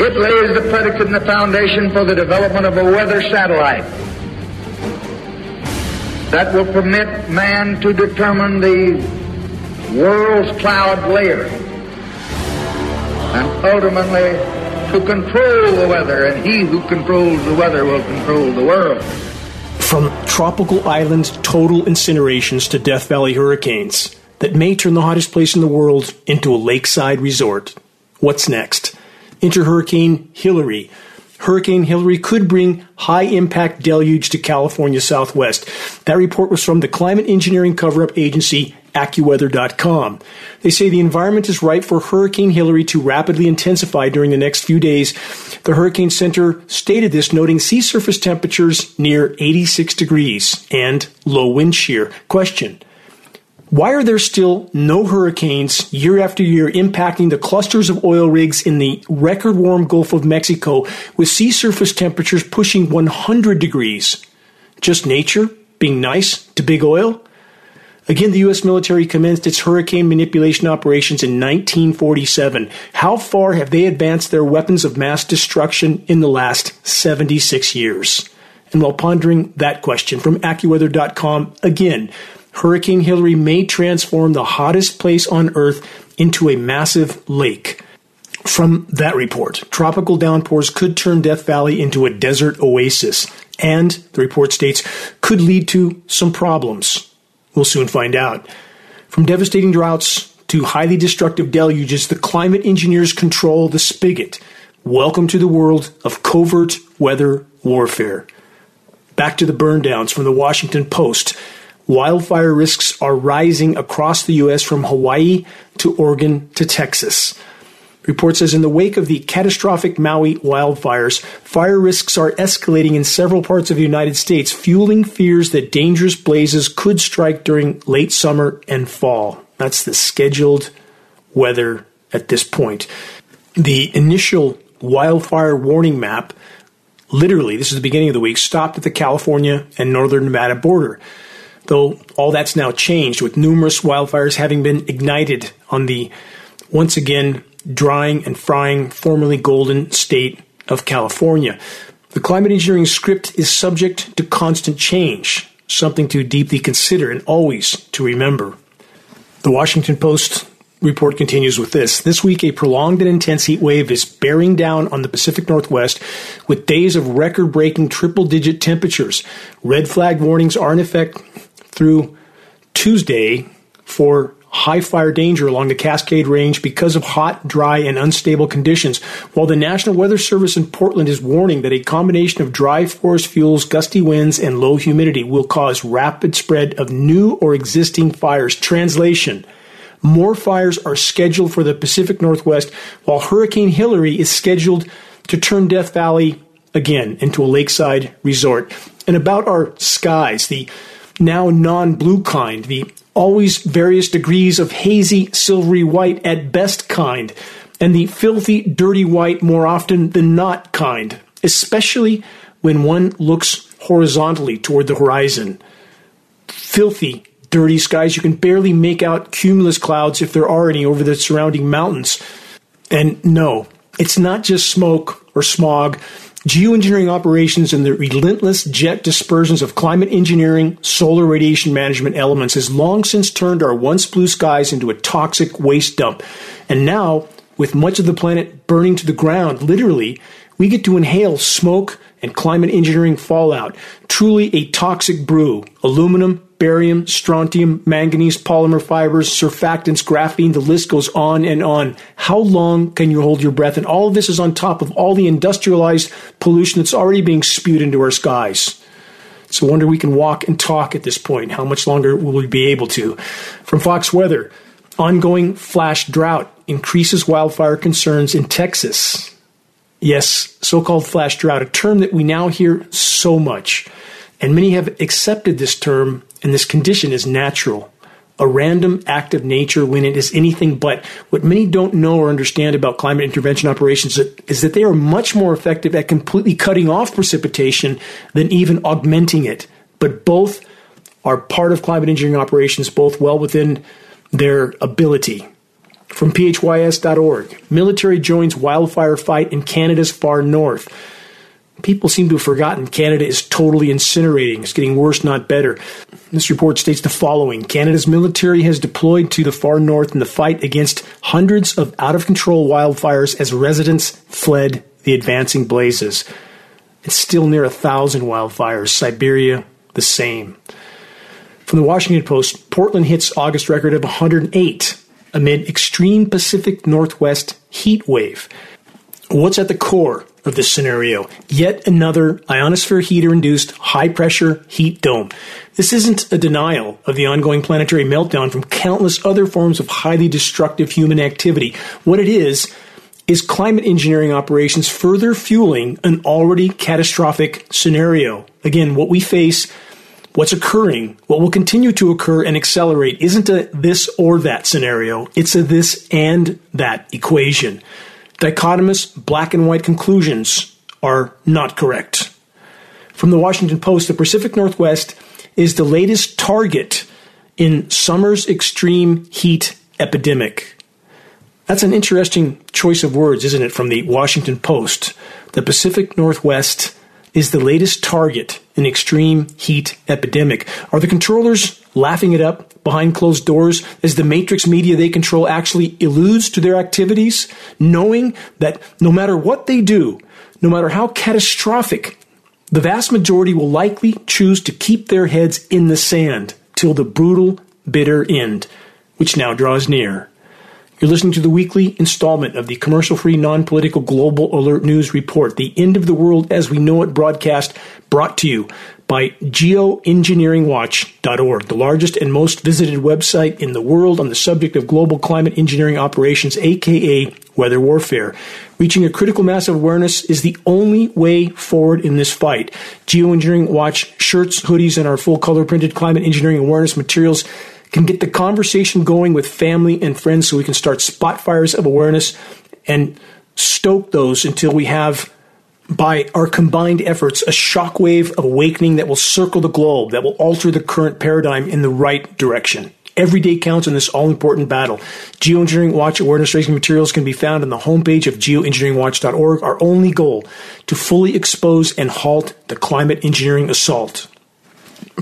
It lays the predicate and the foundation for the development of a weather satellite that will permit man to determine the world's cloud layer and ultimately to control the weather, and he who controls the weather will control the world. From tropical island total incinerations to Death Valley hurricanes that may turn the hottest place in the world into a lakeside resort. What's next? Enter Hurricane Hilary. Hurricane Hilary could bring high impact deluge to California southwest. That report was from the climate engineering cover up agency AccuWeather.com. They say the environment is ripe for Hurricane Hilary to rapidly intensify during the next few days. The Hurricane Center stated this, noting sea surface temperatures near 86 degrees and low wind shear. Question why are there still no hurricanes year after year impacting the clusters of oil rigs in the record warm Gulf of Mexico with sea surface temperatures pushing 100 degrees? Just nature being nice to big oil? Again, the U.S. military commenced its hurricane manipulation operations in 1947. How far have they advanced their weapons of mass destruction in the last 76 years? And while pondering that question from AccuWeather.com, again, Hurricane Hilary may transform the hottest place on Earth into a massive lake. From that report, tropical downpours could turn Death Valley into a desert oasis, and, the report states, could lead to some problems. We'll soon find out. From devastating droughts to highly destructive deluges, the climate engineers control the spigot. Welcome to the world of covert weather warfare. Back to the burn downs from the Washington Post. Wildfire risks are rising across the U.S. from Hawaii to Oregon to Texas. Report says in the wake of the catastrophic Maui wildfires, fire risks are escalating in several parts of the United States, fueling fears that dangerous blazes could strike during late summer and fall. That's the scheduled weather at this point. The initial wildfire warning map, literally, this is the beginning of the week, stopped at the California and northern Nevada border though all that's now changed with numerous wildfires having been ignited on the once again drying and frying formerly golden state of California. The climate engineering script is subject to constant change, something to deeply consider and always to remember. The Washington Post report continues with this. This week, a prolonged and intense heat wave is bearing down on the Pacific Northwest with days of record breaking triple digit temperatures. Red flag warnings are in effect through Tuesday for high fire danger along the Cascade Range because of hot, dry, and unstable conditions, while the National Weather Service in Portland is warning that a combination of dry forest fuels, gusty winds, and low humidity will cause rapid spread of new or existing fires. Translation More fires are scheduled for the Pacific Northwest, while Hurricane Hilary is scheduled to turn Death Valley again into a lakeside resort. And about our skies, the now non blue kind, the always various degrees of hazy, silvery white at best kind, and the filthy, dirty white more often than not kind, especially when one looks horizontally toward the horizon. Filthy, dirty skies, you can barely make out cumulus clouds if there are any over the surrounding mountains. And no, it's not just smoke or smog geoengineering operations and the relentless jet dispersions of climate engineering, solar radiation management elements has long since turned our once blue skies into a toxic waste dump. And now, with much of the planet burning to the ground, literally, we get to inhale smoke and climate engineering fallout. Truly a toxic brew. Aluminum, barium, strontium, manganese, polymer fibers, surfactants, graphene, the list goes on and on. How long can you hold your breath? And all of this is on top of all the industrialized pollution that's already being spewed into our skies. It's a wonder we can walk and talk at this point. How much longer will we be able to? From Fox Weather, ongoing flash drought increases wildfire concerns in Texas. Yes, so called flash drought, a term that we now hear so much. And many have accepted this term and this condition is natural. A random act of nature when it is anything but. What many don't know or understand about climate intervention operations is that they are much more effective at completely cutting off precipitation than even augmenting it. But both are part of climate engineering operations, both well within their ability. From phys.org, military joins wildfire fight in Canada's far north. People seem to have forgotten Canada is totally incinerating. It's getting worse, not better. This report states the following Canada's military has deployed to the far north in the fight against hundreds of out of control wildfires as residents fled the advancing blazes. It's still near a thousand wildfires. Siberia, the same. From the Washington Post, Portland hits August record of 108 amid extreme Pacific Northwest heat wave. What's at the core of this scenario? Yet another ionosphere heater induced high pressure heat dome. This isn't a denial of the ongoing planetary meltdown from countless other forms of highly destructive human activity. What it is, is climate engineering operations further fueling an already catastrophic scenario. Again, what we face what's occurring, what will continue to occur and accelerate isn't a this or that scenario, it's a this and that equation. Dichotomous black and white conclusions are not correct. From the Washington Post, the Pacific Northwest is the latest target in summer's extreme heat epidemic. That's an interesting choice of words, isn't it, from the Washington Post? The Pacific Northwest is the latest target in extreme heat epidemic. Are the controllers laughing it up behind closed doors as the matrix media they control actually alludes to their activities, knowing that no matter what they do, no matter how catastrophic, the vast majority will likely choose to keep their heads in the sand till the brutal, bitter end, which now draws near. You're listening to the weekly installment of the commercial free, non political Global Alert News Report, the end of the world as we know it broadcast, brought to you by geoengineeringwatch.org, the largest and most visited website in the world on the subject of global climate engineering operations, aka weather warfare. Reaching a critical mass of awareness is the only way forward in this fight. Geoengineering Watch shirts, hoodies, and our full color printed climate engineering awareness materials can get the conversation going with family and friends so we can start spot fires of awareness and stoke those until we have by our combined efforts a shockwave of awakening that will circle the globe that will alter the current paradigm in the right direction Every day counts in this all important battle. Geoengineering Watch awareness raising materials can be found on the homepage of geoengineeringwatch.org. Our only goal to fully expose and halt the climate engineering assault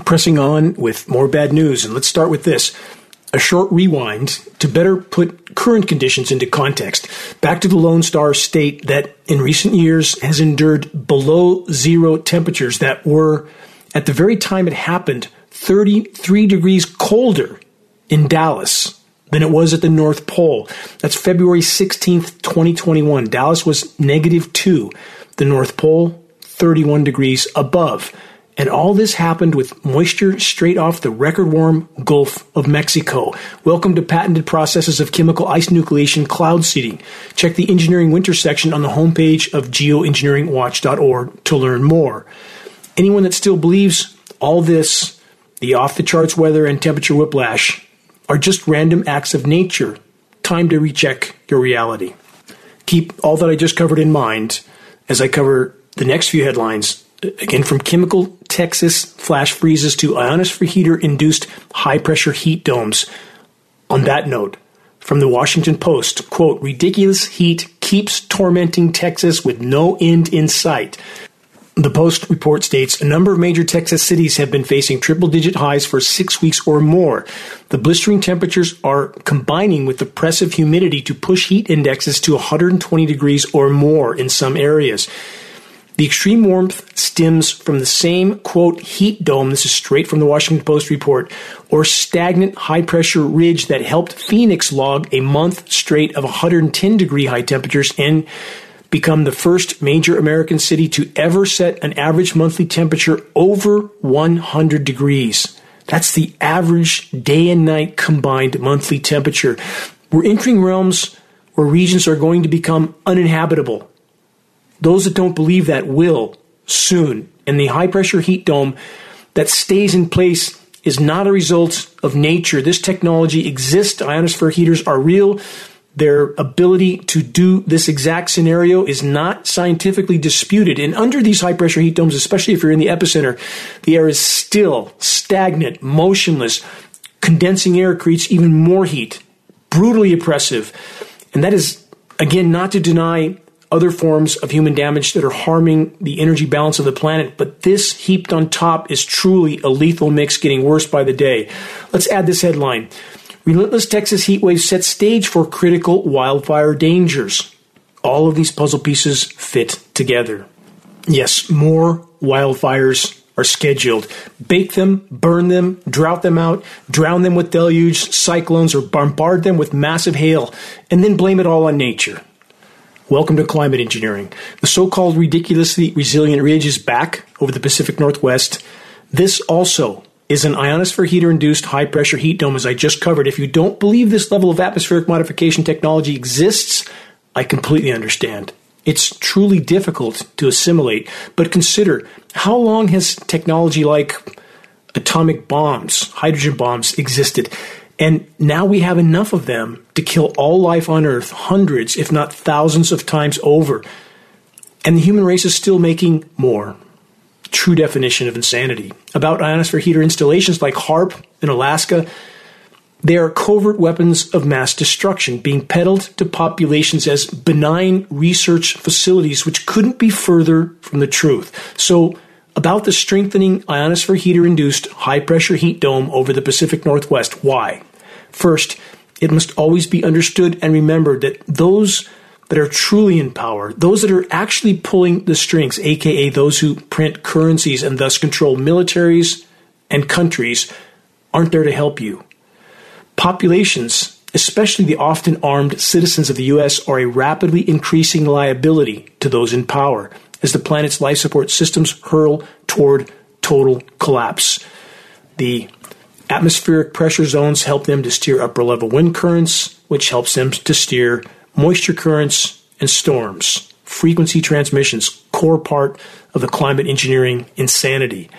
pressing on with more bad news, and let's start with this. A short rewind to better put current conditions into context. Back to the Lone Star state that in recent years has endured below zero temperatures that were, at the very time it happened, 33 degrees colder in Dallas than it was at the North Pole. That's February 16th, 2021. Dallas was negative 2. The North Pole, 31 degrees above. And all this happened with moisture straight off the record warm Gulf of Mexico. Welcome to patented processes of chemical ice nucleation cloud seeding. Check the engineering winter section on the homepage of geoengineeringwatch.org to learn more. Anyone that still believes all this, the off the charts weather and temperature whiplash, are just random acts of nature, time to recheck your reality. Keep all that I just covered in mind as I cover the next few headlines again from chemical Texas flash freezes to ionosphere heater induced high pressure heat domes. On that note, from the Washington Post, quote, ridiculous heat keeps tormenting Texas with no end in sight. The Post report states a number of major Texas cities have been facing triple digit highs for six weeks or more. The blistering temperatures are combining with oppressive humidity to push heat indexes to 120 degrees or more in some areas. The extreme warmth stems from the same, quote, heat dome, this is straight from the Washington Post report, or stagnant high pressure ridge that helped Phoenix log a month straight of 110 degree high temperatures and become the first major American city to ever set an average monthly temperature over 100 degrees. That's the average day and night combined monthly temperature. We're entering realms where regions are going to become uninhabitable. Those that don't believe that will soon. And the high pressure heat dome that stays in place is not a result of nature. This technology exists. Ionosphere heaters are real. Their ability to do this exact scenario is not scientifically disputed. And under these high pressure heat domes, especially if you're in the epicenter, the air is still, stagnant, motionless. Condensing air creates even more heat, brutally oppressive. And that is, again, not to deny other forms of human damage that are harming the energy balance of the planet. But this heaped on top is truly a lethal mix getting worse by the day. Let's add this headline. Relentless Texas heat wave sets stage for critical wildfire dangers. All of these puzzle pieces fit together. Yes, more wildfires are scheduled. Bake them, burn them, drought them out, drown them with deluge, cyclones, or bombard them with massive hail, and then blame it all on nature. Welcome to climate engineering. The so called ridiculously resilient ridge is back over the Pacific Northwest. This also is an ionosphere heater induced high pressure heat dome, as I just covered. If you don't believe this level of atmospheric modification technology exists, I completely understand. It's truly difficult to assimilate, but consider how long has technology like atomic bombs, hydrogen bombs existed? And now we have enough of them to kill all life on Earth hundreds, if not thousands of times over. And the human race is still making more. True definition of insanity. About ionosphere heater installations like HAARP in Alaska, they are covert weapons of mass destruction being peddled to populations as benign research facilities, which couldn't be further from the truth. So, about the strengthening ionosphere heater induced high pressure heat dome over the Pacific Northwest. Why? First, it must always be understood and remembered that those that are truly in power, those that are actually pulling the strings, aka those who print currencies and thus control militaries and countries, aren't there to help you. Populations, especially the often armed citizens of the U.S., are a rapidly increasing liability to those in power as the planet's life support systems hurl toward total collapse. The atmospheric pressure zones help them to steer upper level wind currents, which helps them to steer moisture currents and storms. Frequency transmissions, core part of the climate engineering insanity.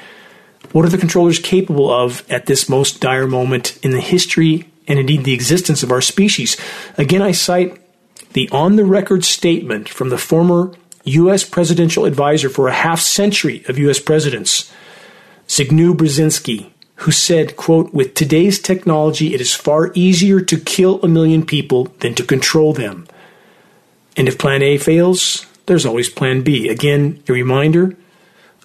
What are the controllers capable of at this most dire moment in the history and indeed the existence of our species? Again, I cite the on the record statement from the former U.S. presidential advisor for a half century of U.S. presidents, Zbigniew Brzezinski, who said, quote, with today's technology, it is far easier to kill a million people than to control them. And if plan A fails, there's always plan B. Again, a reminder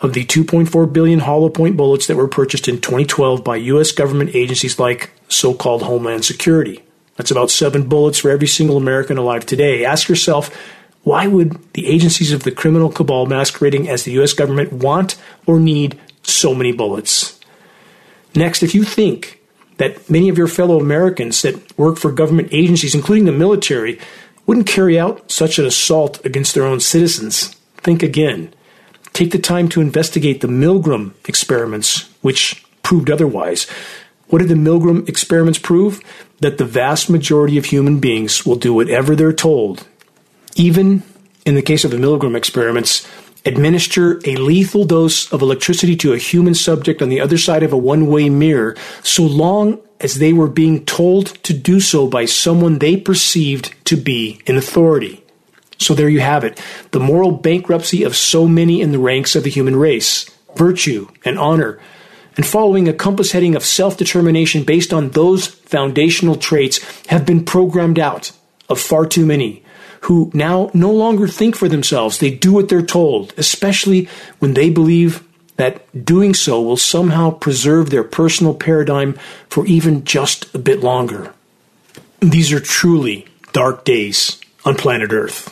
of the 2.4 billion hollow point bullets that were purchased in 2012 by U.S. government agencies like so called Homeland Security. That's about seven bullets for every single American alive today. Ask yourself, why would the agencies of the criminal cabal masquerading as the U.S. government want or need so many bullets? Next, if you think that many of your fellow Americans that work for government agencies, including the military, wouldn't carry out such an assault against their own citizens, think again. Take the time to investigate the Milgram experiments, which proved otherwise. What did the Milgram experiments prove? That the vast majority of human beings will do whatever they're told even in the case of the Milgram experiments, administer a lethal dose of electricity to a human subject on the other side of a one way mirror, so long as they were being told to do so by someone they perceived to be in authority. So there you have it the moral bankruptcy of so many in the ranks of the human race virtue and honor. And following a compass heading of self determination based on those foundational traits have been programmed out of far too many who now no longer think for themselves. They do what they're told, especially when they believe that doing so will somehow preserve their personal paradigm for even just a bit longer. These are truly dark days on planet Earth.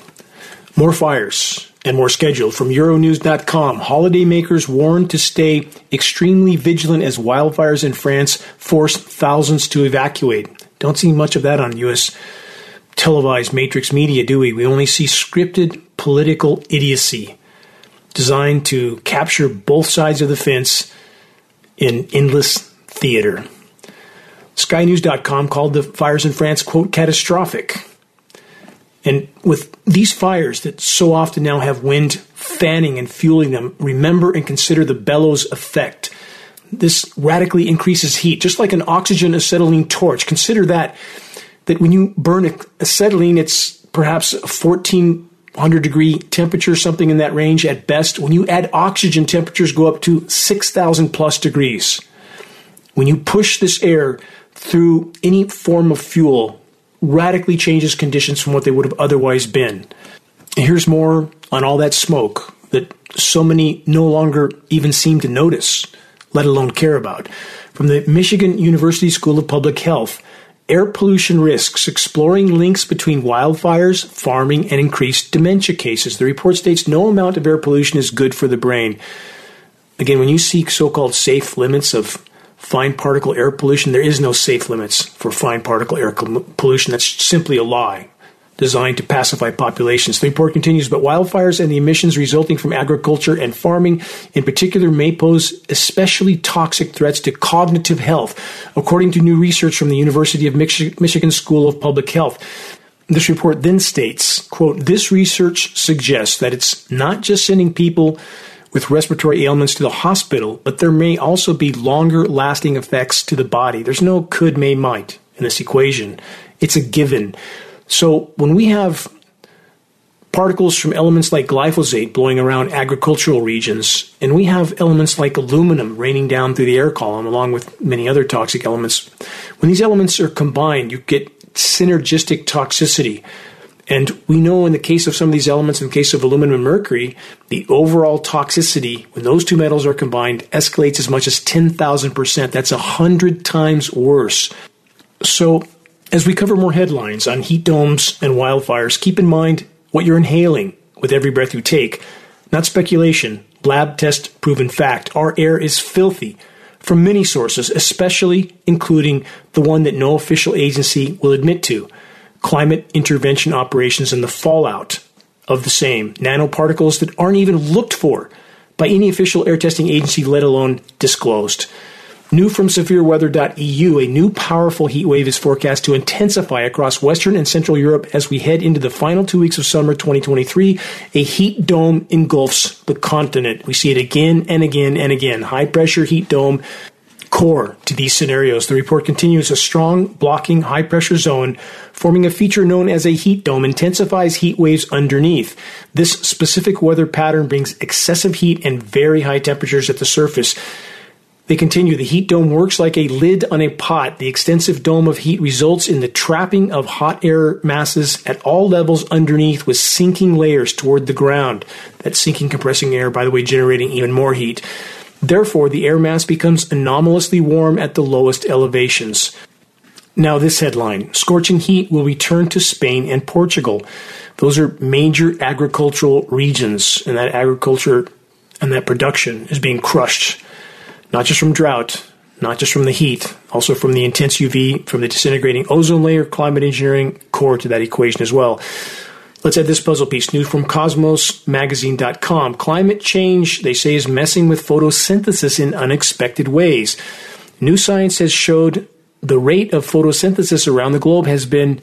More fires and more scheduled from Euronews.com. Holidaymakers warned to stay extremely vigilant as wildfires in France force thousands to evacuate. Don't see much of that on U.S televised matrix media, do we? We only see scripted political idiocy designed to capture both sides of the fence in endless theater. SkyNews.com called the fires in France, quote, catastrophic. And with these fires that so often now have wind fanning and fueling them, remember and consider the bellows effect. This radically increases heat, just like an oxygen acetylene torch. Consider that, that when you burn acetylene, it's perhaps 1400 degree temperature, something in that range at best. When you add oxygen, temperatures go up to 6,000 plus degrees. When you push this air through any form of fuel, radically changes conditions from what they would have otherwise been. Here's more on all that smoke that so many no longer even seem to notice, let alone care about. From the Michigan University School of Public Health, Air Pollution Risks Exploring Links Between Wildfires, Farming, and Increased Dementia Cases. The report states no amount of air pollution is good for the brain. Again, when you seek so called safe limits of fine particle air pollution. There is no safe limits for fine particle air pollution. That's simply a lie designed to pacify populations. The report continues, but wildfires and the emissions resulting from agriculture and farming in particular may pose especially toxic threats to cognitive health, according to new research from the University of Michigan School of Public Health. This report then states, quote, this research suggests that it's not just sending people with respiratory ailments to the hospital, but there may also be longer lasting effects to the body. There's no could, may, might in this equation. It's a given. So when we have particles from elements like glyphosate blowing around agricultural regions, and we have elements like aluminum raining down through the air column, along with many other toxic elements, when these elements are combined, you get synergistic toxicity and we know in the case of some of these elements, in the case of aluminum and mercury, the overall toxicity when those two metals are combined escalates as much as 10,000%. That's 100 times worse. So, as we cover more headlines on heat domes and wildfires, keep in mind what you're inhaling with every breath you take. Not speculation, lab test proven fact. Our air is filthy from many sources, especially including the one that no official agency will admit to climate intervention operations and the fallout of the same, nanoparticles that aren't even looked for by any official air testing agency, let alone disclosed. New from severeweather.eu, a new powerful heat wave is forecast to intensify across Western and Central Europe as we head into the final two weeks of summer 2023. A heat dome engulfs the continent. We see it again and again and again. High pressure heat dome core to these scenarios. The report continues a strong blocking high pressure zone forming a feature known as a heat dome intensifies heat waves underneath. This specific weather pattern brings excessive heat and very high temperatures at the surface. They continue the heat dome works like a lid on a pot. The extensive dome of heat results in the trapping of hot air masses at all levels underneath with sinking layers toward the ground. That sinking compressing air, by the way, generating even more heat. Therefore, the air mass becomes anomalously warm at the lowest elevations. Now, this headline Scorching heat will return to Spain and Portugal. Those are major agricultural regions, and that agriculture and that production is being crushed, not just from drought, not just from the heat, also from the intense UV, from the disintegrating ozone layer, climate engineering core to that equation as well. Let's add this puzzle piece. New from CosmosMagazine.com. Climate change, they say, is messing with photosynthesis in unexpected ways. New science has showed the rate of photosynthesis around the globe has been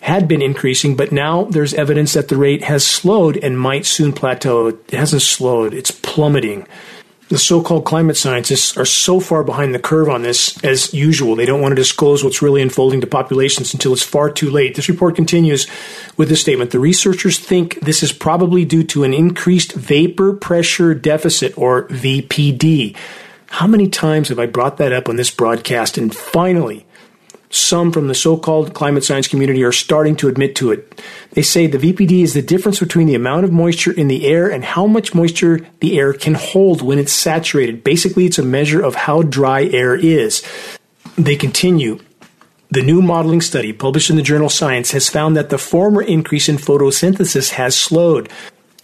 had been increasing, but now there's evidence that the rate has slowed and might soon plateau. It hasn't slowed, it's plummeting the so called climate scientists are so far behind the curve on this as usual. They don't want to disclose what's really unfolding to populations until it's far too late. This report continues with the statement The researchers think this is probably due to an increased vapor pressure deficit, or VPD. How many times have I brought that up on this broadcast? And finally, some from the so called climate science community are starting to admit to it. They say the VPD is the difference between the amount of moisture in the air and how much moisture the air can hold when it's saturated. Basically, it's a measure of how dry air is. They continue. The new modeling study published in the journal Science has found that the former increase in photosynthesis has slowed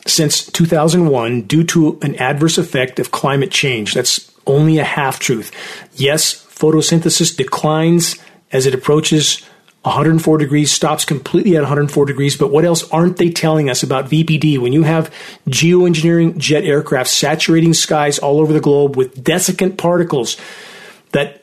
since 2001 due to an adverse effect of climate change. That's only a half truth. Yes, photosynthesis declines as it approaches 104 degrees, stops completely at 104 degrees. But what else aren't they telling us about VPD? When you have geoengineering jet aircraft saturating skies all over the globe with desiccant particles that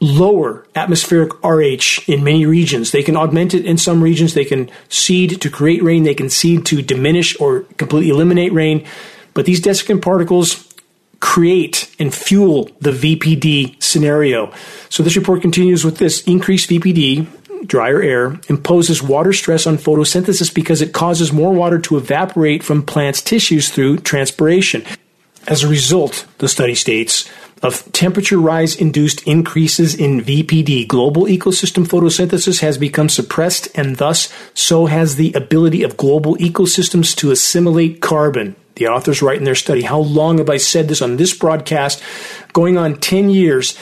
lower atmospheric RH in many regions. They can augment it in some regions. They can seed to create rain. They can seed to diminish or completely eliminate rain. But these desiccant particles create and fuel the VPD scenario. So this report continues with this increased VPD, drier air, imposes water stress on photosynthesis because it causes more water to evaporate from plants' tissues through transpiration. As a result, the study states, of temperature rise induced increases in VPD, global ecosystem photosynthesis has become suppressed, and thus so has the ability of global ecosystems to assimilate carbon. The authors write in their study, How long have I said this on this broadcast? Going on 10 years,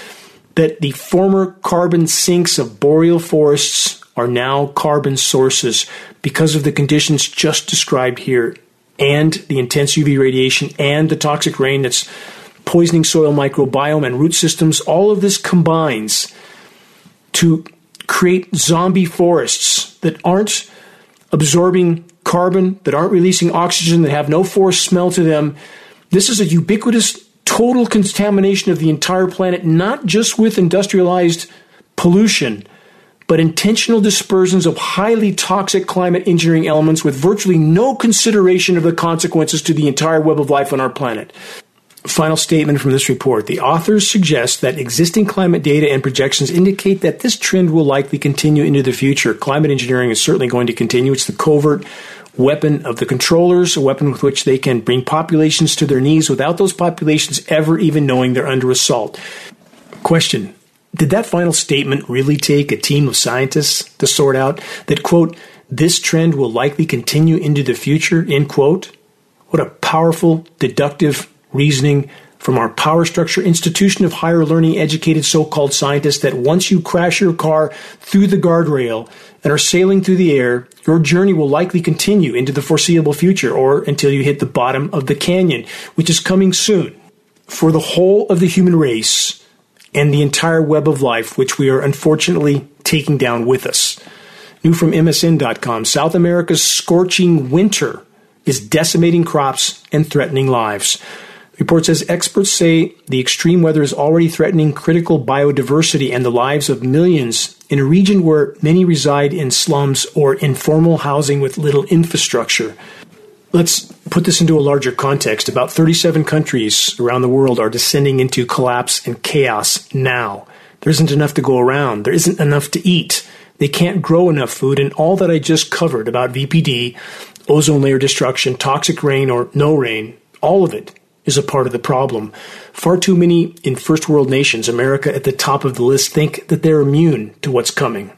that the former carbon sinks of boreal forests are now carbon sources because of the conditions just described here and the intense UV radiation and the toxic rain that's poisoning soil microbiome and root systems. All of this combines to create zombie forests that aren't absorbing carbon, that aren't releasing oxygen, that have no forest smell to them. This is a ubiquitous total contamination of the entire planet, not just with industrialized pollution, but intentional dispersions of highly toxic climate engineering elements with virtually no consideration of the consequences to the entire web of life on our planet. Final statement from this report. The authors suggest that existing climate data and projections indicate that this trend will likely continue into the future. Climate engineering is certainly going to continue. It's the covert weapon of the controllers, a weapon with which they can bring populations to their knees without those populations ever even knowing they're under assault. Question did that final statement really take a team of scientists to sort out that, quote, this trend will likely continue into the future, end quote? What a powerful, deductive reasoning from our power structure institution of higher learning educated so called scientists that once you crash your car through the guardrail and are sailing through the air, your journey will likely continue into the foreseeable future or until you hit the bottom of the canyon, which is coming soon. For the whole of the human race, and the entire web of life, which we are unfortunately taking down with us. New from MSN.com South America's scorching winter is decimating crops and threatening lives. Report says experts say the extreme weather is already threatening critical biodiversity and the lives of millions in a region where many reside in slums or informal housing with little infrastructure. Let's put this into a larger context. About 37 countries around the world are descending into collapse and chaos now. There isn't enough to go around. There isn't enough to eat. They can't grow enough food. And all that I just covered about VPD, ozone layer destruction, toxic rain or no rain, all of it is a part of the problem. Far too many in first world nations, America at the top of the list, think that they're immune to what's coming.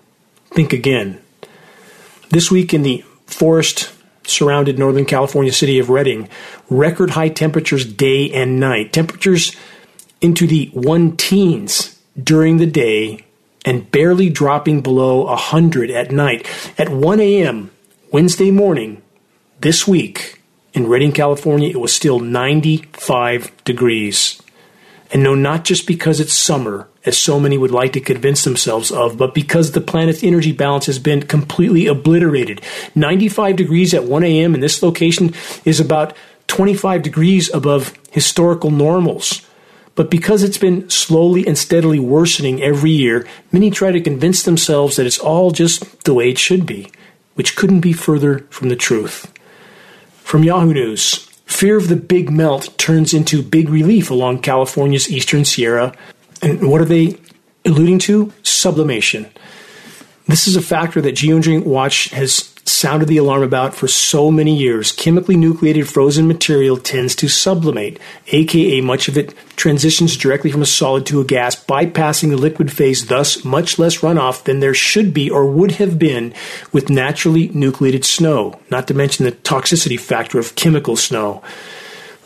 Think again. This week in the forest surrounded Northern California city of Redding. Record high temperatures day and night. Temperatures into the one teens during the day and barely dropping below 100 at night. At 1 a.m. Wednesday morning this week in Redding, California, it was still 95 degrees. And no, not just because it's summer, as so many would like to convince themselves of, but because the planet's energy balance has been completely obliterated. 95 degrees at 1 a.m. in this location is about 25 degrees above historical normals. But because it's been slowly and steadily worsening every year, many try to convince themselves that it's all just the way it should be, which couldn't be further from the truth. From Yahoo News, fear of the big melt turns into big relief along California's eastern Sierra and what are they alluding to? Sublimation. This is a factor that Geoengineering Watch has sounded the alarm about for so many years. Chemically nucleated frozen material tends to sublimate, aka much of it transitions directly from a solid to a gas, bypassing the liquid phase, thus much less runoff than there should be or would have been with naturally nucleated snow, not to mention the toxicity factor of chemical snow.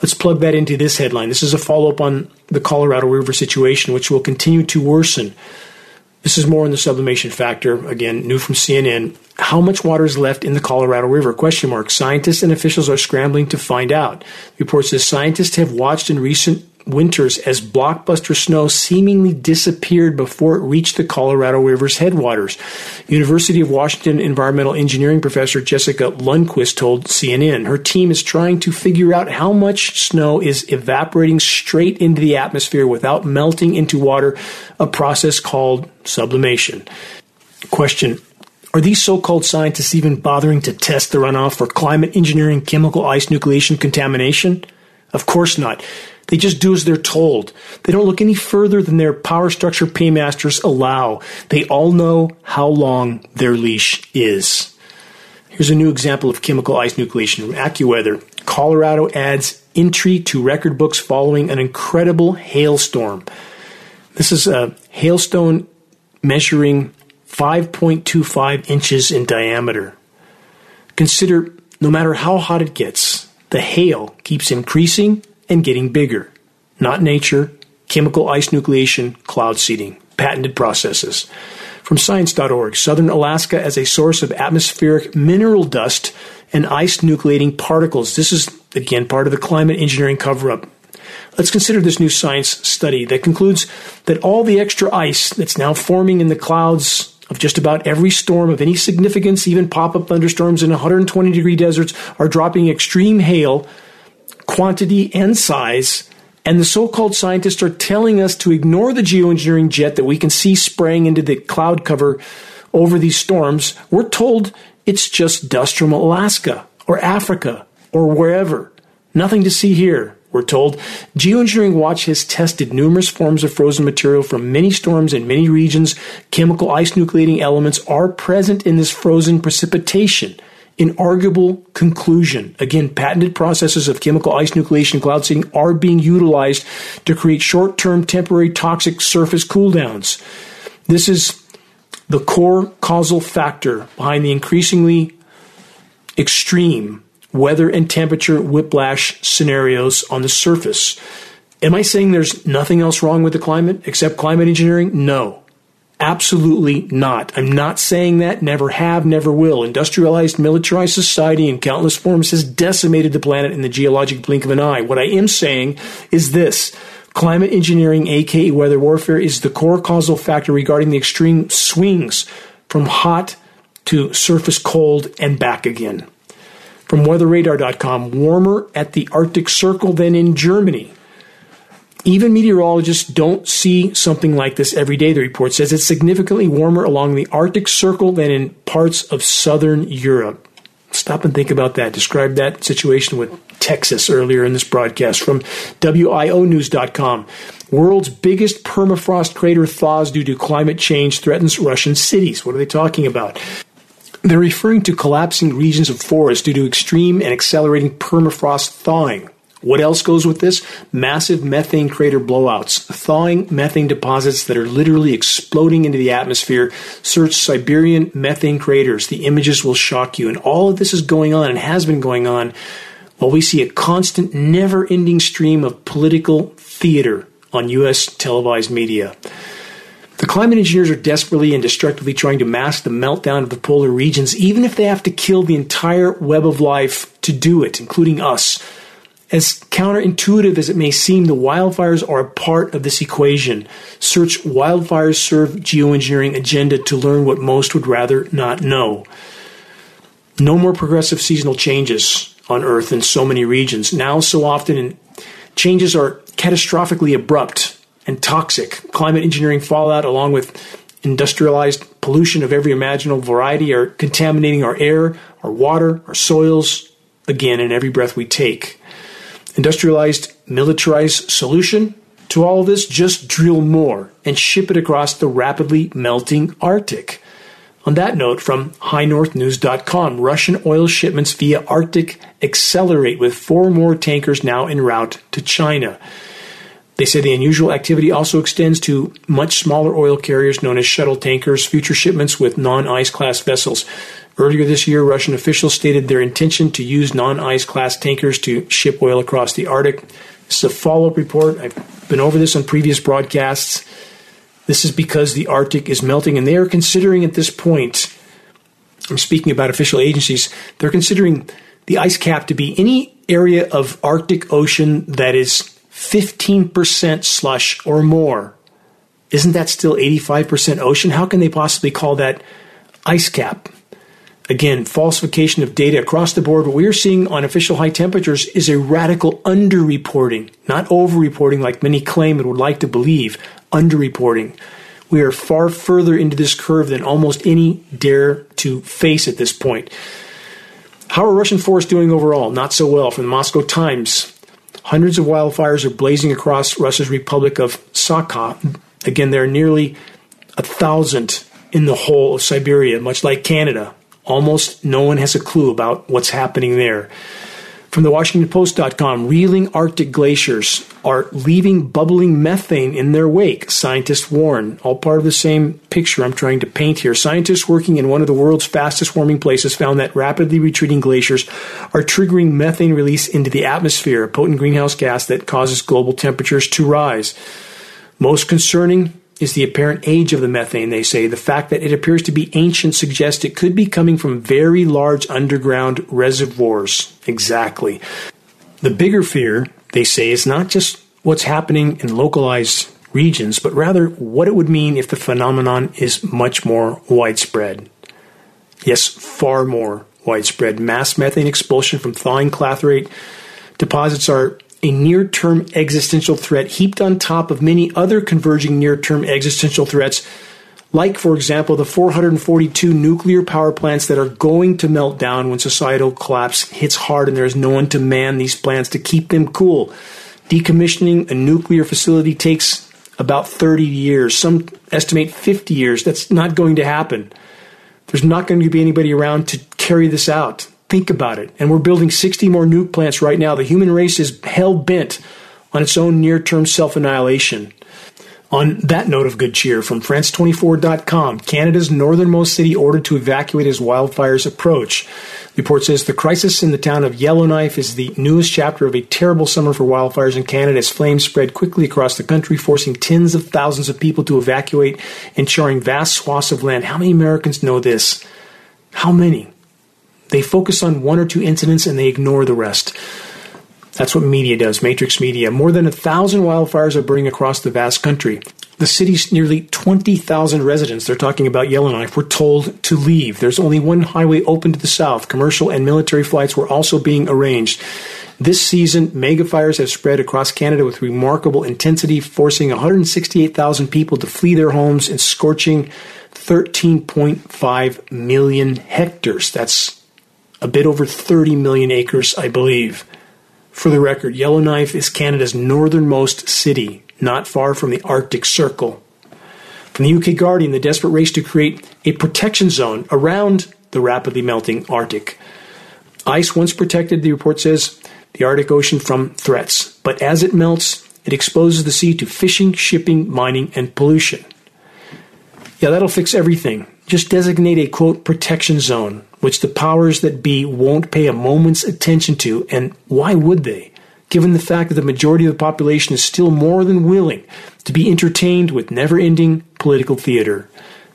Let's plug that into this headline. This is a follow up on the Colorado River situation, which will continue to worsen. This is more on the sublimation factor. Again, new from CNN. How much water is left in the Colorado River? Question mark. Scientists and officials are scrambling to find out. The report says scientists have watched in recent winters as blockbuster snow seemingly disappeared before it reached the Colorado River's headwaters. University of Washington environmental engineering professor Jessica Lundquist told CNN her team is trying to figure out how much snow is evaporating straight into the atmosphere without melting into water, a process called sublimation. Question are these so called scientists even bothering to test the runoff for climate engineering, chemical ice nucleation contamination? Of course not. They just do as they're told. They don't look any further than their power structure paymasters allow. They all know how long their leash is. Here's a new example of chemical ice nucleation from AccuWeather. Colorado adds entry to record books following an incredible hailstorm. This is a hailstone measuring 5.25 inches in diameter. Consider no matter how hot it gets, the hail keeps increasing and getting bigger. Not nature, chemical ice nucleation, cloud seeding, patented processes. From science.org, southern Alaska as a source of atmospheric mineral dust and ice nucleating particles. This is, again, part of the climate engineering cover up. Let's consider this new science study that concludes that all the extra ice that's now forming in the clouds of just about every storm of any significance, even pop up thunderstorms in 120 degree deserts, are dropping extreme hail, quantity, and size. And the so called scientists are telling us to ignore the geoengineering jet that we can see spraying into the cloud cover over these storms. We're told it's just dust from Alaska or Africa or wherever. Nothing to see here we're told. Geoengineering Watch has tested numerous forms of frozen material from many storms in many regions. Chemical ice nucleating elements are present in this frozen precipitation. Inarguable conclusion. Again, patented processes of chemical ice nucleation and cloud seeding are being utilized to create short term temporary toxic surface cooldowns. This is the core causal factor behind the increasingly extreme weather and temperature whiplash scenarios on the surface. Am I saying there's nothing else wrong with the climate except climate engineering? No. Absolutely not. I'm not saying that, never have, never will. Industrialized, militarized society in countless forms has decimated the planet in the geologic blink of an eye. What I am saying is this. Climate engineering, aka weather warfare, is the core causal factor regarding the extreme swings from hot to surface cold and back again. From weatherradar.com, warmer at the Arctic Circle than in Germany. Even meteorologists don't see something like this every day, the report says. It's significantly warmer along the Arctic Circle than in parts of southern Europe. Stop and think about that. Describe that situation with Texas earlier in this broadcast. From WIOnews.com, world's biggest permafrost crater thaws due to climate change threatens Russian cities. What are they talking about? They're referring to collapsing regions of forest due to extreme and accelerating permafrost thawing. What else goes with this? Massive methane crater blowouts, thawing methane deposits that are literally exploding into the atmosphere. Search Siberian methane craters. The images will shock you. And all of this is going on and has been going on while we see a constant, never ending stream of political theater on U.S. televised media. The climate engineers are desperately and destructively trying to mask the meltdown of the polar regions, even if they have to kill the entire web of life to do it, including us. As counterintuitive as it may seem, the wildfires are a part of this equation. Search Wildfires Serve Geoengineering Agenda to learn what most would rather not know. No more progressive seasonal changes on Earth in so many regions. Now, so often, changes are catastrophically abrupt and toxic. Climate engineering fallout, along with industrialized pollution of every imaginable variety, are contaminating our air, our water, our soils, again, in every breath we take. Industrialized, militarized solution to all this just drill more and ship it across the rapidly melting Arctic. On that note, from highnorthnews.com, Russian oil shipments via Arctic accelerate with four more tankers now en route to China. They say the unusual activity also extends to much smaller oil carriers known as shuttle tankers, future shipments with non ice class vessels. Earlier this year, Russian officials stated their intention to use non ice class tankers to ship oil across the Arctic. This is a follow up report. I've been over this on previous broadcasts. This is because the Arctic is melting, and they are considering at this point, I'm speaking about official agencies, they're considering the ice cap to be any area of Arctic Ocean that is 15% slush or more. Isn't that still 85% ocean? How can they possibly call that ice cap? Again, falsification of data across the board. What we are seeing on official high temperatures is a radical underreporting, not overreporting like many claim and would like to believe. Underreporting. We are far further into this curve than almost any dare to face at this point. How are Russian forests doing overall? Not so well. From the Moscow Times, hundreds of wildfires are blazing across Russia's Republic of Sakha. Again, there are nearly a thousand in the whole of Siberia, much like Canada. Almost no one has a clue about what's happening there. From the WashingtonPost.com, reeling Arctic glaciers are leaving bubbling methane in their wake, scientists warn. All part of the same picture I'm trying to paint here. Scientists working in one of the world's fastest warming places found that rapidly retreating glaciers are triggering methane release into the atmosphere, a potent greenhouse gas that causes global temperatures to rise. Most concerning, is the apparent age of the methane, they say. The fact that it appears to be ancient suggests it could be coming from very large underground reservoirs. Exactly. The bigger fear, they say, is not just what's happening in localized regions, but rather what it would mean if the phenomenon is much more widespread. Yes, far more widespread. Mass methane expulsion from thawing clathrate deposits are a near term existential threat heaped on top of many other converging near term existential threats, like, for example, the 442 nuclear power plants that are going to melt down when societal collapse hits hard and there's no one to man these plants to keep them cool. Decommissioning a nuclear facility takes about 30 years. Some estimate 50 years. That's not going to happen. There's not going to be anybody around to carry this out. Think about it. And we're building 60 more nuke plants right now. The human race is hell bent on its own near term self annihilation. On that note of good cheer, from France24.com, Canada's northernmost city ordered to evacuate as wildfires approach. The report says the crisis in the town of Yellowknife is the newest chapter of a terrible summer for wildfires in Canada as flames spread quickly across the country, forcing tens of thousands of people to evacuate and charring vast swaths of land. How many Americans know this? How many? They focus on one or two incidents and they ignore the rest. That's what media does, Matrix Media. More than a thousand wildfires are burning across the vast country. The city's nearly 20,000 residents, they're talking about Yellowknife, were told to leave. There's only one highway open to the south. Commercial and military flights were also being arranged. This season, megafires have spread across Canada with remarkable intensity, forcing 168,000 people to flee their homes and scorching 13.5 million hectares. That's a bit over 30 million acres, I believe. For the record, Yellowknife is Canada's northernmost city, not far from the Arctic Circle. From the UK Guardian, the desperate race to create a protection zone around the rapidly melting Arctic. Ice once protected, the report says, the Arctic Ocean from threats, but as it melts, it exposes the sea to fishing, shipping, mining, and pollution. Yeah, that'll fix everything. Just designate a quote protection zone which the powers that be won't pay a moment's attention to, and why would they? Given the fact that the majority of the population is still more than willing to be entertained with never ending political theater.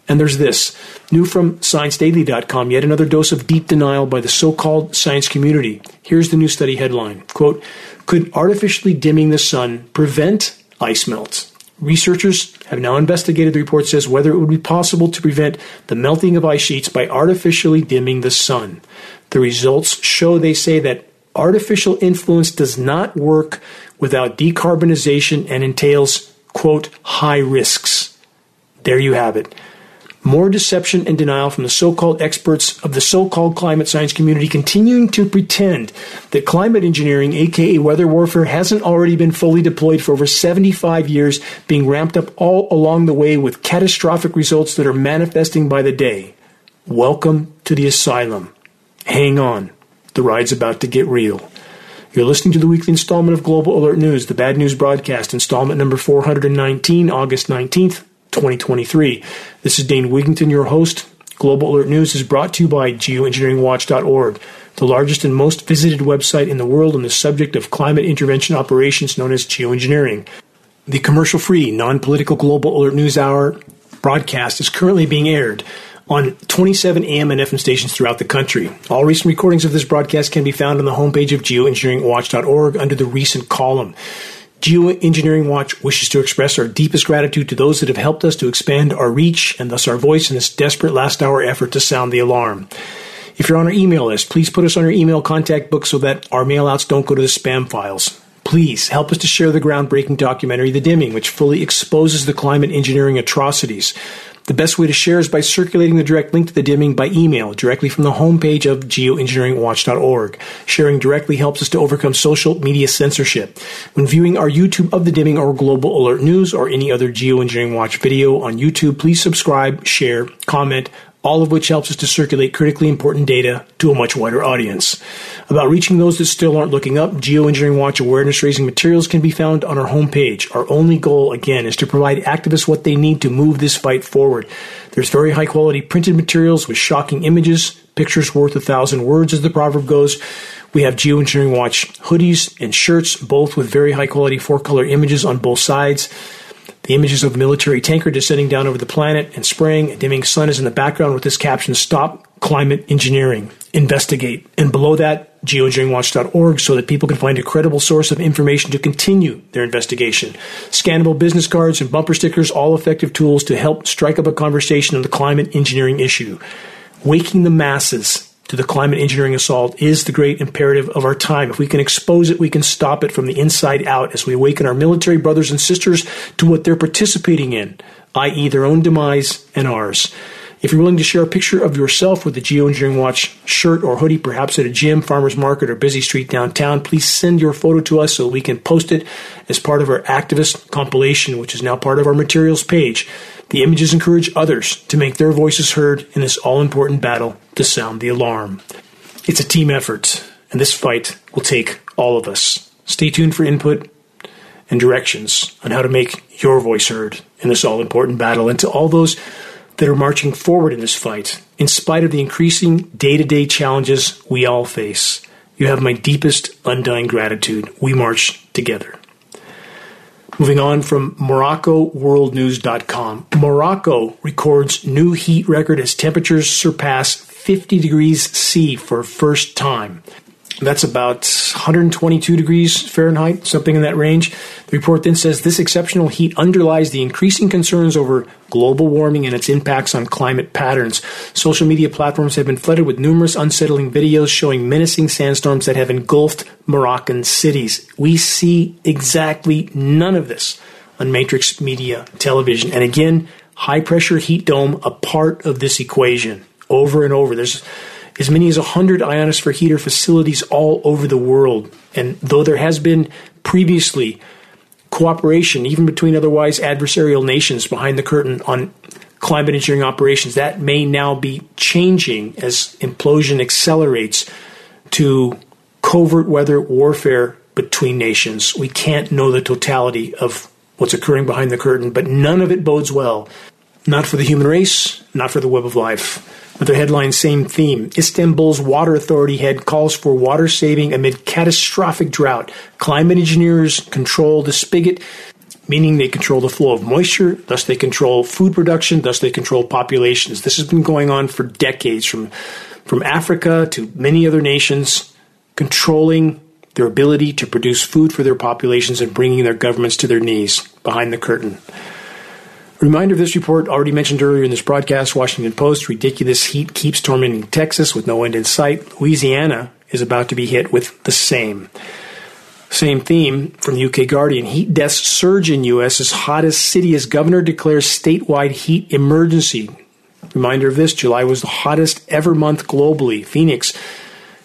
And there's this new from ScienceDaily.com, yet another dose of deep denial by the so called science community. Here's the new study headline quote, Could artificially dimming the sun prevent ice melts? Researchers have now investigated, the report says, whether it would be possible to prevent the melting of ice sheets by artificially dimming the sun. The results show, they say, that artificial influence does not work without decarbonization and entails, quote, high risks. There you have it more deception and denial from the so called experts of the so called climate science community continuing to pretend that climate engineering, aka weather warfare, hasn't already been fully deployed for over 75 years, being ramped up all along the way with catastrophic results that are manifesting by the day. Welcome to the asylum. Hang on, the ride's about to get real. You're listening to the weekly installment of Global Alert News, the Bad News Broadcast, installment number 419, August 19th, 2023. This is Dane Wigington, your host. Global Alert News is brought to you by geoengineeringwatch.org, the largest and most visited website in the world on the subject of climate intervention operations known as geoengineering. The commercial free, non political Global Alert News Hour broadcast is currently being aired on 27 AM and FM stations throughout the country. All recent recordings of this broadcast can be found on the homepage of geoengineeringwatch.org under the recent column. Geoengineering Watch wishes to express our deepest gratitude to those that have helped us to expand our reach and thus our voice in this desperate last hour effort to sound the alarm. If you're on our email list, please put us on your email contact book so that our mailouts don't go to the spam files. Please help us to share the groundbreaking documentary The Dimming, which fully exposes the climate engineering atrocities. The best way to share is by circulating the direct link to the dimming by email directly from the homepage of geoengineeringwatch.org. Sharing directly helps us to overcome social media censorship. When viewing our YouTube of the dimming or Global Alert News or any other Geoengineering Watch video on YouTube, please subscribe, share, comment, all of which helps us to circulate critically important data to a much wider audience. About reaching those that still aren't looking up, Geoengineering Watch awareness raising materials can be found on our homepage. Our only goal, again, is to provide activists what they need to move this fight forward. There's very high quality printed materials with shocking images, pictures worth a thousand words, as the proverb goes. We have Geoengineering Watch hoodies and shirts, both with very high quality four color images on both sides. The images of a military tanker descending down over the planet and spraying a dimming sun is in the background with this caption Stop Climate Engineering, Investigate. And below that, geoengineeringwatch.org so that people can find a credible source of information to continue their investigation. Scannable business cards and bumper stickers, all effective tools to help strike up a conversation on the climate engineering issue. Waking the masses to the climate engineering assault is the great imperative of our time. If we can expose it, we can stop it from the inside out as we awaken our military brothers and sisters to what they're participating in, i.e., their own demise and ours. If you're willing to share a picture of yourself with a Geoengineering Watch shirt or hoodie, perhaps at a gym, farmer's market, or busy street downtown, please send your photo to us so we can post it as part of our activist compilation, which is now part of our materials page. The images encourage others to make their voices heard in this all important battle to sound the alarm. It's a team effort, and this fight will take all of us. Stay tuned for input and directions on how to make your voice heard in this all important battle. And to all those that are marching forward in this fight, in spite of the increasing day to day challenges we all face, you have my deepest, undying gratitude. We march together. Moving on from MoroccoWorldNews.com. Morocco records new heat record as temperatures surpass 50 degrees C for first time. That's about 122 degrees Fahrenheit, something in that range. The report then says this exceptional heat underlies the increasing concerns over global warming and its impacts on climate patterns. Social media platforms have been flooded with numerous unsettling videos showing menacing sandstorms that have engulfed Moroccan cities. We see exactly none of this on Matrix Media Television. And again, high pressure heat dome, a part of this equation over and over. There's as many as 100 ionosphere heater facilities all over the world. And though there has been previously cooperation, even between otherwise adversarial nations behind the curtain on climate engineering operations, that may now be changing as implosion accelerates to covert weather warfare between nations. We can't know the totality of what's occurring behind the curtain, but none of it bodes well. Not for the human race, not for the web of life. With the headline, same theme. Istanbul's water authority head calls for water saving amid catastrophic drought. Climate engineers control the spigot, meaning they control the flow of moisture, thus they control food production, thus they control populations. This has been going on for decades from, from Africa to many other nations, controlling their ability to produce food for their populations and bringing their governments to their knees behind the curtain. Reminder of this report already mentioned earlier in this broadcast Washington Post ridiculous heat keeps tormenting Texas with no end in sight. Louisiana is about to be hit with the same. Same theme from the UK Guardian. Heat deaths surge in U.S. as hottest city as governor declares statewide heat emergency. Reminder of this July was the hottest ever month globally. Phoenix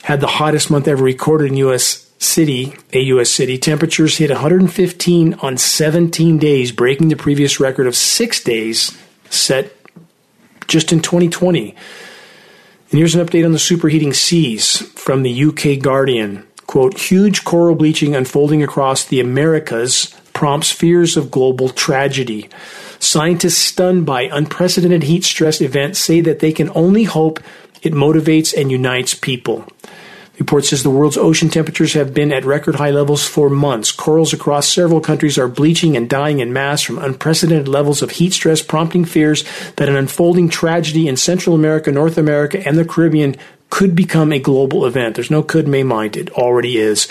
had the hottest month ever recorded in U.S city, a U.S. city, temperatures hit 115 on 17 days, breaking the previous record of six days set just in 2020. And here's an update on the superheating seas from the UK Guardian. Quote, huge coral bleaching unfolding across the Americas prompts fears of global tragedy. Scientists stunned by unprecedented heat stress events say that they can only hope it motivates and unites people. Report says the world's ocean temperatures have been at record high levels for months. Corals across several countries are bleaching and dying in mass from unprecedented levels of heat stress, prompting fears that an unfolding tragedy in Central America, North America, and the Caribbean could become a global event. There's no could, may, might. It already is.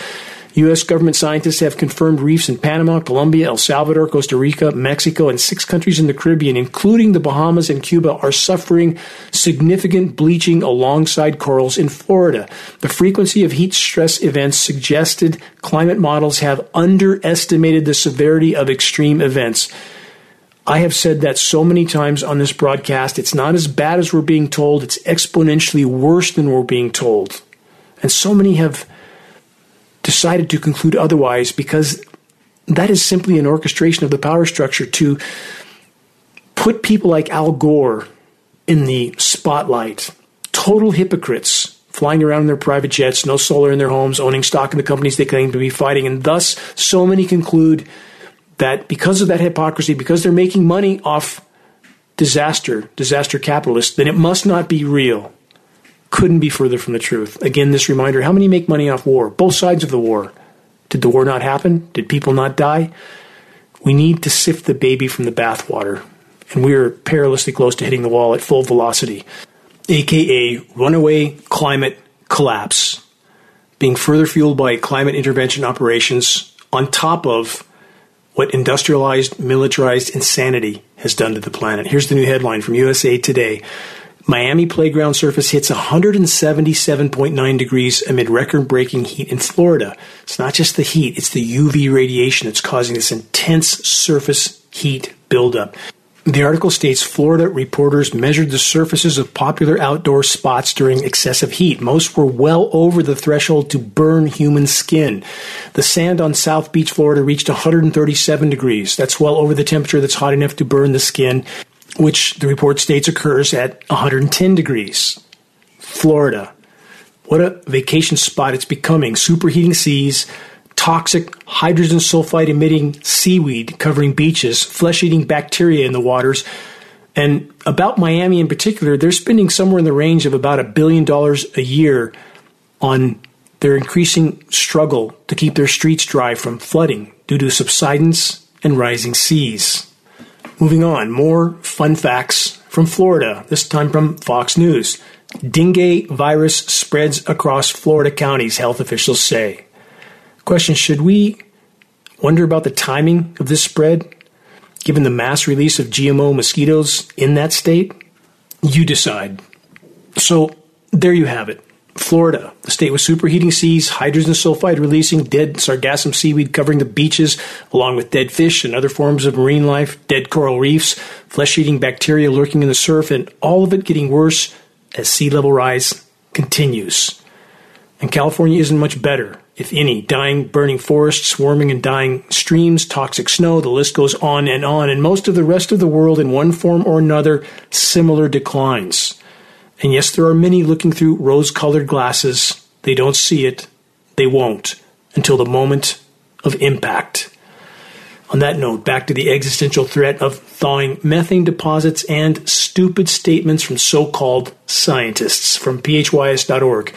U.S. government scientists have confirmed reefs in Panama, Colombia, El Salvador, Costa Rica, Mexico, and six countries in the Caribbean, including the Bahamas and Cuba, are suffering significant bleaching alongside corals in Florida. The frequency of heat stress events suggested climate models have underestimated the severity of extreme events. I have said that so many times on this broadcast. It's not as bad as we're being told, it's exponentially worse than we're being told. And so many have decided to conclude otherwise because that is simply an orchestration of the power structure to put people like Al Gore in the spotlight. Total hypocrites flying around in their private jets, no solar in their homes, owning stock in the companies they claim to be fighting. And thus, so many conclude that because of that hypocrisy, because they're making money off disaster, disaster capitalists, then it must not be real couldn't be further from the truth. Again, this reminder how many make money off war? Both sides of the war. Did the war not happen? Did people not die? We need to sift the baby from the bathwater. And we are perilously close to hitting the wall at full velocity, aka runaway climate collapse, being further fueled by climate intervention operations on top of what industrialized, militarized insanity has done to the planet. Here's the new headline from USA Today. Miami playground surface hits 177.9 degrees amid record breaking heat in Florida. It's not just the heat, it's the UV radiation that's causing this intense surface heat buildup. The article states Florida reporters measured the surfaces of popular outdoor spots during excessive heat. Most were well over the threshold to burn human skin. The sand on South Beach, Florida reached 137 degrees. That's well over the temperature that's hot enough to burn the skin which the report states occurs at 110 degrees. Florida. What a vacation spot it's becoming. Superheating seas, toxic hydrogen sulfide emitting seaweed covering beaches, flesh eating bacteria in the waters. And about Miami in particular, they're spending somewhere in the range of about a billion dollars a year on their increasing struggle to keep their streets dry from flooding due to subsidence and rising seas. Moving on, more fun facts from Florida, this time from Fox News. Dengue virus spreads across Florida counties, health officials say. Question Should we wonder about the timing of this spread, given the mass release of GMO mosquitoes in that state? You decide. So, there you have it. Florida, the state with superheating seas, hydrogen sulfide releasing, dead sargassum seaweed covering the beaches, along with dead fish and other forms of marine life, dead coral reefs, flesh eating bacteria lurking in the surf, and all of it getting worse as sea level rise continues. And California isn't much better, if any. Dying, burning forests, swarming and dying streams, toxic snow, the list goes on and on. And most of the rest of the world, in one form or another, similar declines. And yes, there are many looking through rose colored glasses. They don't see it. They won't until the moment of impact. On that note, back to the existential threat of thawing methane deposits and stupid statements from so called scientists from phys.org.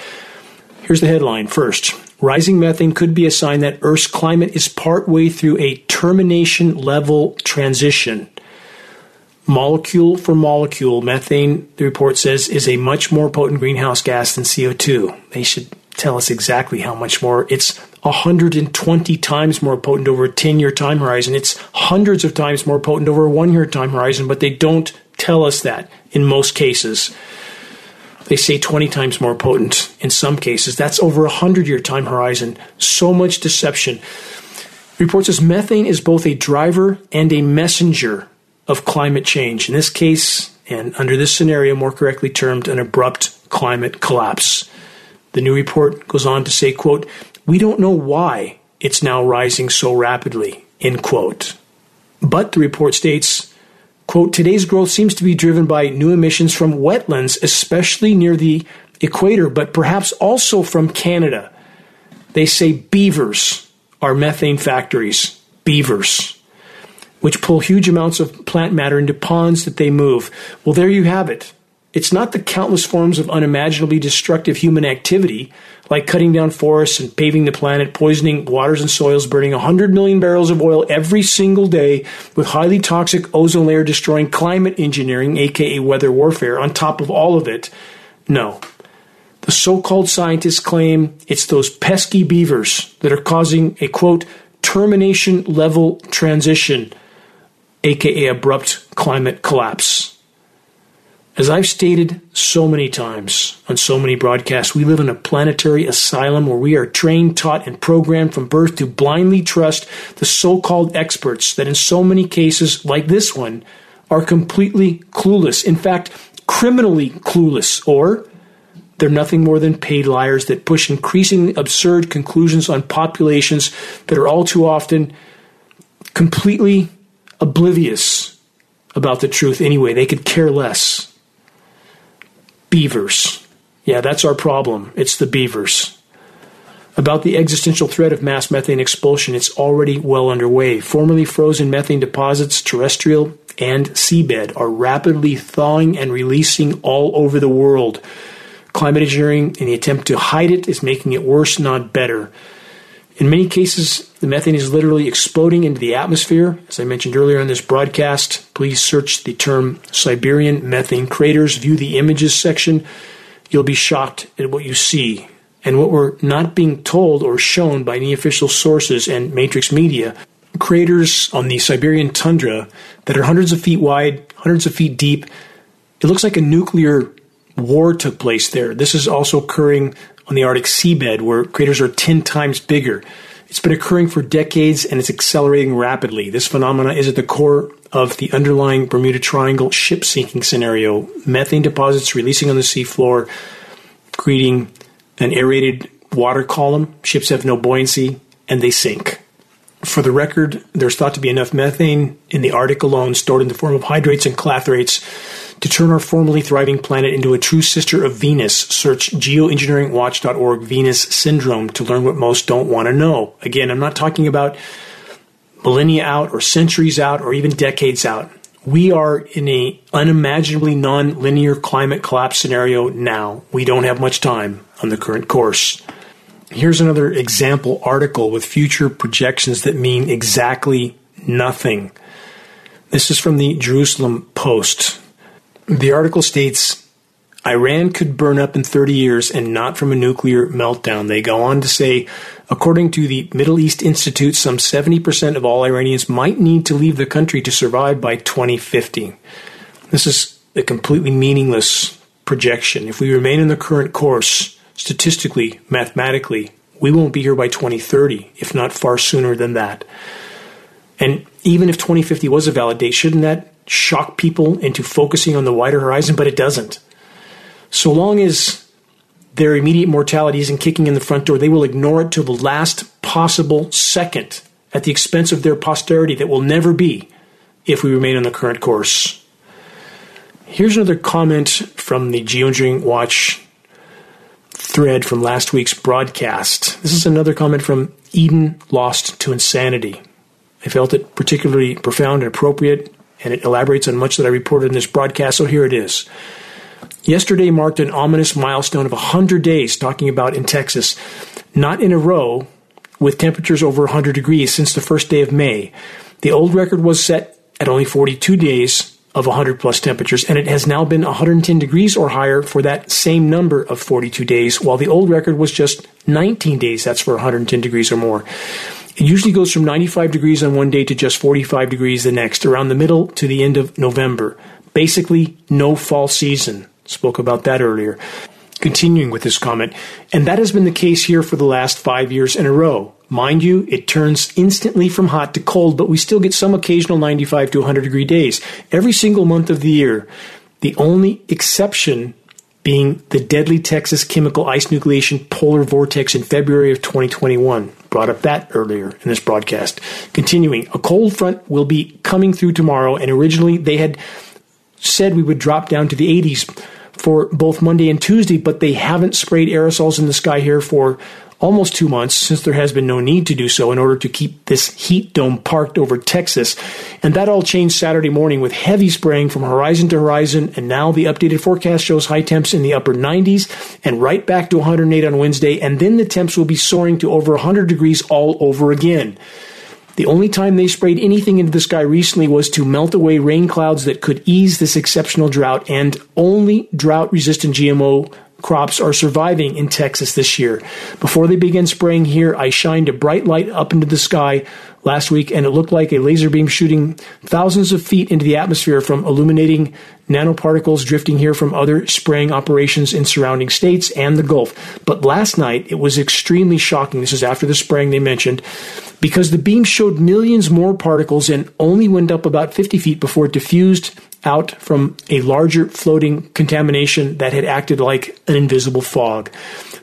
Here's the headline first. Rising methane could be a sign that Earth's climate is partway through a termination level transition molecule for molecule, methane, the report says, is a much more potent greenhouse gas than CO2. They should tell us exactly how much more. It's 120 times more potent over a 10 year time horizon. It's hundreds of times more potent over a one year time horizon, but they don't tell us that in most cases. They say 20 times more potent in some cases. That's over a 100 year time horizon. So much deception. The report says methane is both a driver and a messenger of climate change. In this case, and under this scenario, more correctly termed an abrupt climate collapse. The new report goes on to say, quote, we don't know why it's now rising so rapidly, end quote. But the report states, quote, today's growth seems to be driven by new emissions from wetlands, especially near the equator, but perhaps also from Canada. They say beavers are methane factories. Beavers which pull huge amounts of plant matter into ponds that they move. Well, there you have it. It's not the countless forms of unimaginably destructive human activity, like cutting down forests and paving the planet, poisoning waters and soils, burning 100 million barrels of oil every single day with highly toxic ozone layer destroying climate engineering, aka weather warfare, on top of all of it. No. The so called scientists claim it's those pesky beavers that are causing a quote, termination level transition, aka abrupt climate collapse. As I've stated so many times on so many broadcasts, we live in a planetary asylum where we are trained, taught, and programmed from birth to blindly trust the so called experts that, in so many cases, like this one, are completely clueless. In fact, criminally clueless, or they're nothing more than paid liars that push increasingly absurd conclusions on populations that are all too often completely oblivious about the truth anyway. They could care less beavers. Yeah, that's our problem. It's the beavers. About the existential threat of mass methane expulsion, it's already well underway. Formerly frozen methane deposits, terrestrial and seabed, are rapidly thawing and releasing all over the world. Climate engineering, in the attempt to hide it, is making it worse, not better. In many cases, the methane is literally exploding into the atmosphere. As I mentioned earlier in this broadcast, please search the term Siberian methane craters, view the images section. You'll be shocked at what you see. And what we're not being told or shown by any official sources and matrix media craters on the Siberian tundra that are hundreds of feet wide, hundreds of feet deep. It looks like a nuclear war took place there. This is also occurring on the Arctic seabed, where craters are 10 times bigger. It's been occurring for decades and it's accelerating rapidly. This phenomena is at the core of the underlying Bermuda Triangle ship sinking scenario. Methane deposits releasing on the seafloor, creating an aerated water column. Ships have no buoyancy and they sink. For the record, there's thought to be enough methane in the Arctic alone stored in the form of hydrates and clathrates to turn our formerly thriving planet into a true sister of Venus. Search geoengineeringwatch.org Venus syndrome to learn what most don't want to know. Again, I'm not talking about millennia out or centuries out or even decades out. We are in a unimaginably non-linear climate collapse scenario now. We don't have much time on the current course. Here's another example article with future projections that mean exactly nothing. This is from the Jerusalem Post. The article states Iran could burn up in 30 years and not from a nuclear meltdown. They go on to say, according to the Middle East Institute, some 70% of all Iranians might need to leave the country to survive by 2050. This is a completely meaningless projection. If we remain in the current course, statistically, mathematically, we won't be here by 2030, if not far sooner than that. And even if 2050 was a valid date, shouldn't that shock people into focusing on the wider horizon, but it doesn't. So long as their immediate mortality isn't kicking in the front door, they will ignore it till the last possible second at the expense of their posterity that will never be if we remain on the current course. Here's another comment from the Geoengineering Watch thread from last week's broadcast. This is another comment from Eden Lost to Insanity. I felt it particularly profound and appropriate and it elaborates on much that I reported in this broadcast, so here it is. Yesterday marked an ominous milestone of 100 days, talking about in Texas, not in a row, with temperatures over 100 degrees since the first day of May. The old record was set at only 42 days of 100 plus temperatures, and it has now been 110 degrees or higher for that same number of 42 days, while the old record was just 19 days. That's for 110 degrees or more. It usually goes from 95 degrees on one day to just 45 degrees the next, around the middle to the end of November. Basically, no fall season. Spoke about that earlier. Continuing with this comment, and that has been the case here for the last five years in a row. Mind you, it turns instantly from hot to cold, but we still get some occasional 95 to 100 degree days every single month of the year. The only exception being the deadly Texas chemical ice nucleation polar vortex in February of 2021 brought up that earlier in this broadcast. Continuing, a cold front will be coming through tomorrow, and originally they had said we would drop down to the 80s for both Monday and Tuesday, but they haven't sprayed aerosols in the sky here for almost two months since there has been no need to do so in order to keep this heat dome parked over Texas. And that all changed Saturday morning with heavy spraying from horizon to horizon. And now the updated forecast shows high temps in the upper 90s and right back to 108 on Wednesday. And then the temps will be soaring to over 100 degrees all over again. The only time they sprayed anything into the sky recently was to melt away rain clouds that could ease this exceptional drought, and only drought resistant GMO crops are surviving in Texas this year. Before they began spraying here, I shined a bright light up into the sky last week, and it looked like a laser beam shooting thousands of feet into the atmosphere from illuminating nanoparticles drifting here from other spraying operations in surrounding states and the Gulf. But last night, it was extremely shocking. This is after the spraying they mentioned, because the beam showed millions more particles and only went up about 50 feet before it diffused out from a larger floating contamination that had acted like an invisible fog.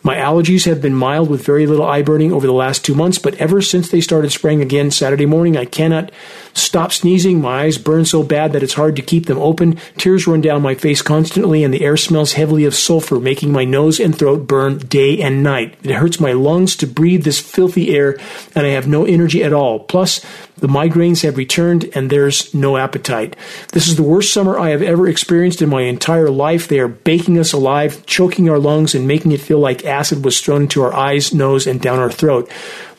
My allergies have been mild with very little eye burning over the last two months, but ever since they started spraying again Saturday morning, I cannot stop sneezing. My eyes burn so bad that it's hard to keep them open. Tears run down my face constantly, and the air smells heavily of sulfur, making my nose and throat burn day and night. It hurts my lungs to breathe this filthy air, and I have no energy at all. Plus, the migraines have returned and there's no appetite. This is the worst summer I have ever experienced in my entire life. They are baking us alive, choking our lungs, and making it feel like acid was thrown into our eyes, nose, and down our throat.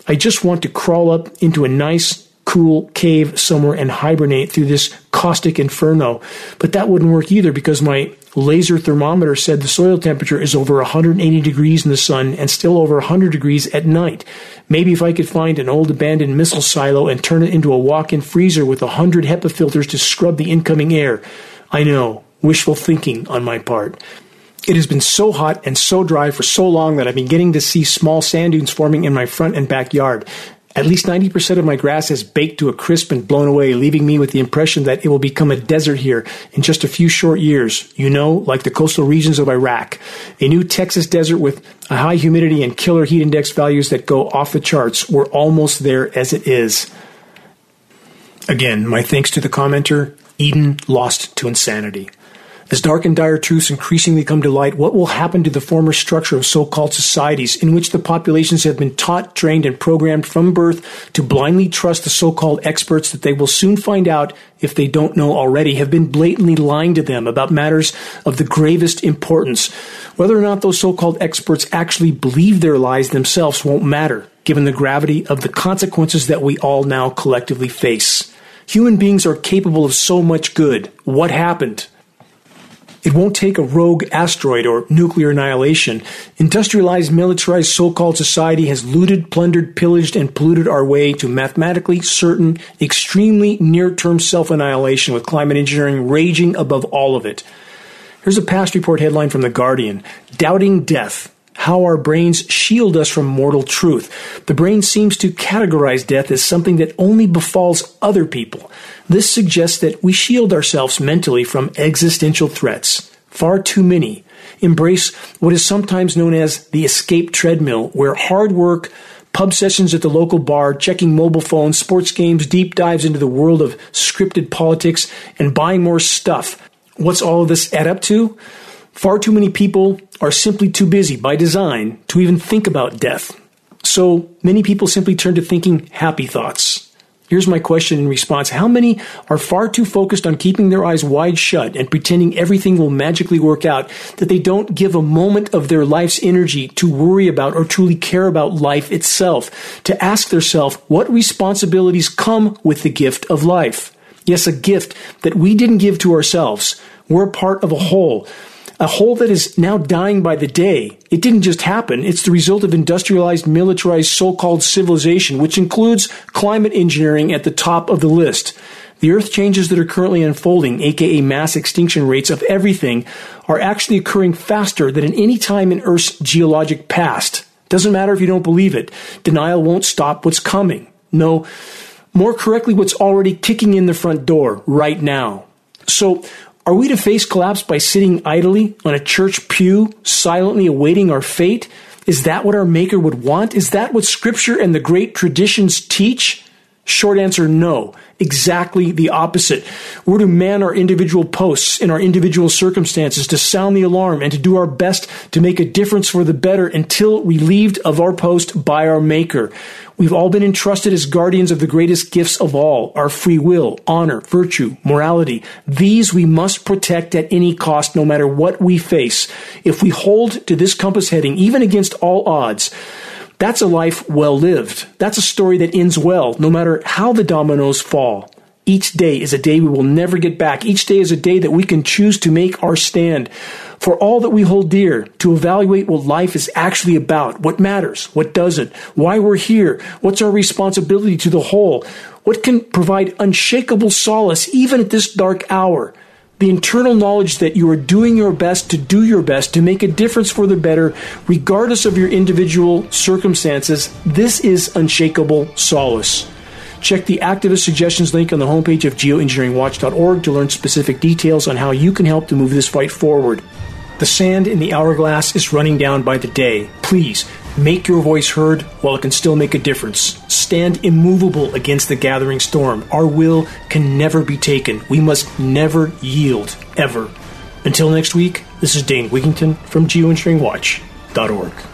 I just want to crawl up into a nice, cool cave somewhere and hibernate through this caustic inferno. But that wouldn't work either because my laser thermometer said the soil temperature is over 180 degrees in the sun and still over 100 degrees at night. Maybe if I could find an old abandoned missile silo and turn it into a walk-in freezer with 100 HEPA filters to scrub the incoming air. I know, wishful thinking on my part. It has been so hot and so dry for so long that I've been getting to see small sand dunes forming in my front and backyard. At least 90% of my grass has baked to a crisp and blown away, leaving me with the impression that it will become a desert here in just a few short years. You know, like the coastal regions of Iraq. A new Texas desert with a high humidity and killer heat index values that go off the charts. We're almost there as it is. Again, my thanks to the commenter, Eden Lost to Insanity. As dark and dire truths increasingly come to light, what will happen to the former structure of so called societies in which the populations have been taught, trained, and programmed from birth to blindly trust the so called experts that they will soon find out, if they don't know already, have been blatantly lying to them about matters of the gravest importance? Whether or not those so called experts actually believe their lies themselves won't matter, given the gravity of the consequences that we all now collectively face. Human beings are capable of so much good. What happened? It won't take a rogue asteroid or nuclear annihilation. Industrialized, militarized so called society has looted, plundered, pillaged, and polluted our way to mathematically certain, extremely near term self annihilation with climate engineering raging above all of it. Here's a past report headline from The Guardian Doubting Death how our brains shield us from mortal truth. The brain seems to categorize death as something that only befalls other people. This suggests that we shield ourselves mentally from existential threats. Far too many embrace what is sometimes known as the escape treadmill, where hard work, pub sessions at the local bar, checking mobile phones, sports games, deep dives into the world of scripted politics, and buying more stuff. What's all of this add up to? Far too many people are simply too busy by design to even think about death. So many people simply turn to thinking happy thoughts. Here's my question in response. How many are far too focused on keeping their eyes wide shut and pretending everything will magically work out that they don't give a moment of their life's energy to worry about or truly care about life itself, to ask themselves what responsibilities come with the gift of life? Yes, a gift that we didn't give to ourselves. We're part of a whole a hole that is now dying by the day. It didn't just happen. It's the result of industrialized, militarized, so-called civilization, which includes climate engineering at the top of the list. The earth changes that are currently unfolding, aka mass extinction rates of everything, are actually occurring faster than at any time in Earth's geologic past. Doesn't matter if you don't believe it. Denial won't stop what's coming. No, more correctly, what's already kicking in the front door right now. So, are we to face collapse by sitting idly on a church pew, silently awaiting our fate? Is that what our Maker would want? Is that what Scripture and the great traditions teach? Short answer no. Exactly the opposite. We're to man our individual posts in our individual circumstances, to sound the alarm, and to do our best to make a difference for the better until relieved of our post by our Maker. We've all been entrusted as guardians of the greatest gifts of all our free will, honor, virtue, morality. These we must protect at any cost, no matter what we face. If we hold to this compass heading, even against all odds, that's a life well lived. That's a story that ends well, no matter how the dominoes fall. Each day is a day we will never get back. Each day is a day that we can choose to make our stand for all that we hold dear, to evaluate what life is actually about, what matters, what doesn't, why we're here, what's our responsibility to the whole, what can provide unshakable solace even at this dark hour. The internal knowledge that you are doing your best to do your best to make a difference for the better, regardless of your individual circumstances, this is unshakable solace. Check the activist suggestions link on the homepage of geoengineeringwatch.org to learn specific details on how you can help to move this fight forward. The sand in the hourglass is running down by the day. Please, make your voice heard while it can still make a difference. Stand immovable against the gathering storm. Our will can never be taken. We must never yield, ever. Until next week, this is Dane Wigington from geoengineeringwatch.org.